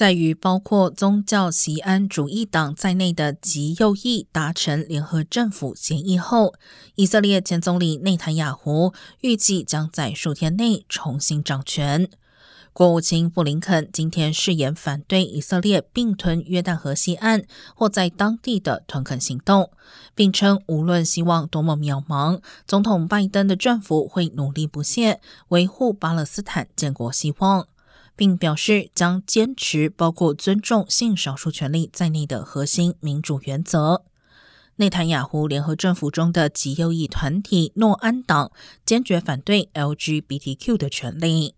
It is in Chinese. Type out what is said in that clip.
在与包括宗教锡安主义党在内的极右翼达成联合政府协议后，以色列前总理内塔雅胡预计将在数天内重新掌权。国务卿布林肯今天誓言反对以色列并吞约旦河西岸或在当地的屯垦行动，并称无论希望多么渺茫，总统拜登的政府会努力不懈维护巴勒斯坦建国希望。并表示将坚持包括尊重性少数权利在内的核心民主原则。内塔雅胡联合政府中的极右翼团体诺安党坚决反对 LGBTQ 的权利。